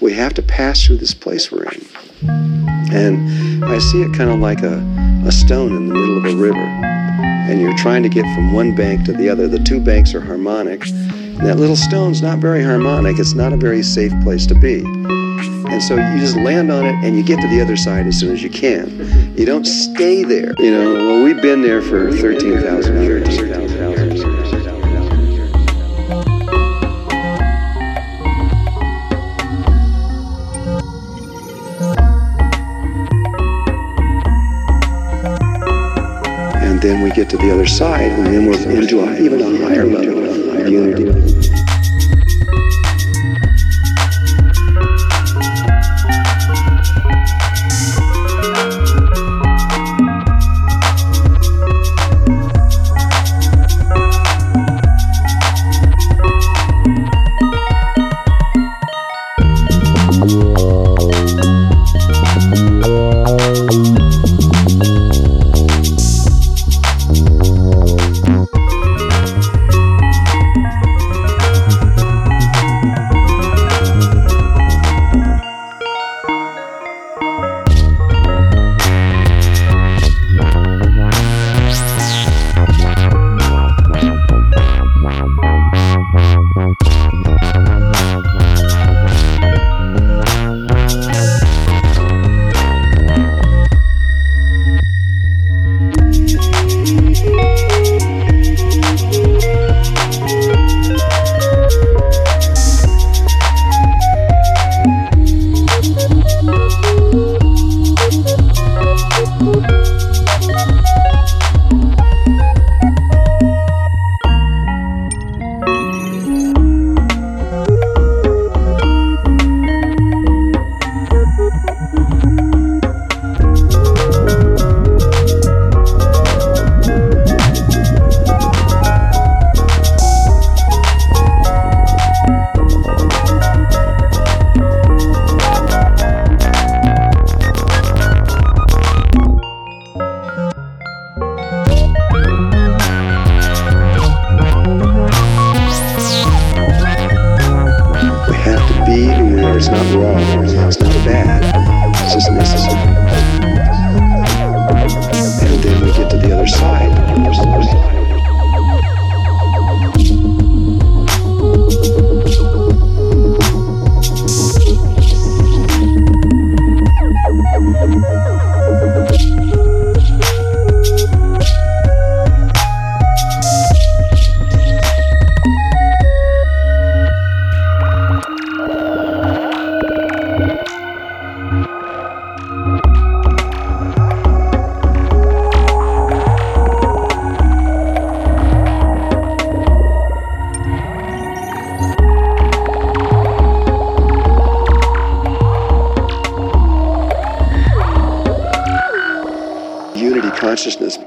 We have to pass through this place we're in. And I see it kind of like a, a stone in the middle of a river. And you're trying to get from one bank to the other. The two banks are harmonic. And that little stone's not very harmonic. It's not a very safe place to be. And so you just land on it and you get to the other side as soon as you can. You don't stay there. You know, well, we've been there for 13,000 years. Then we get to the other side, and then we're into even a higher level of unity. It's not wrong. It's not bad. It's just necessary. Consciousness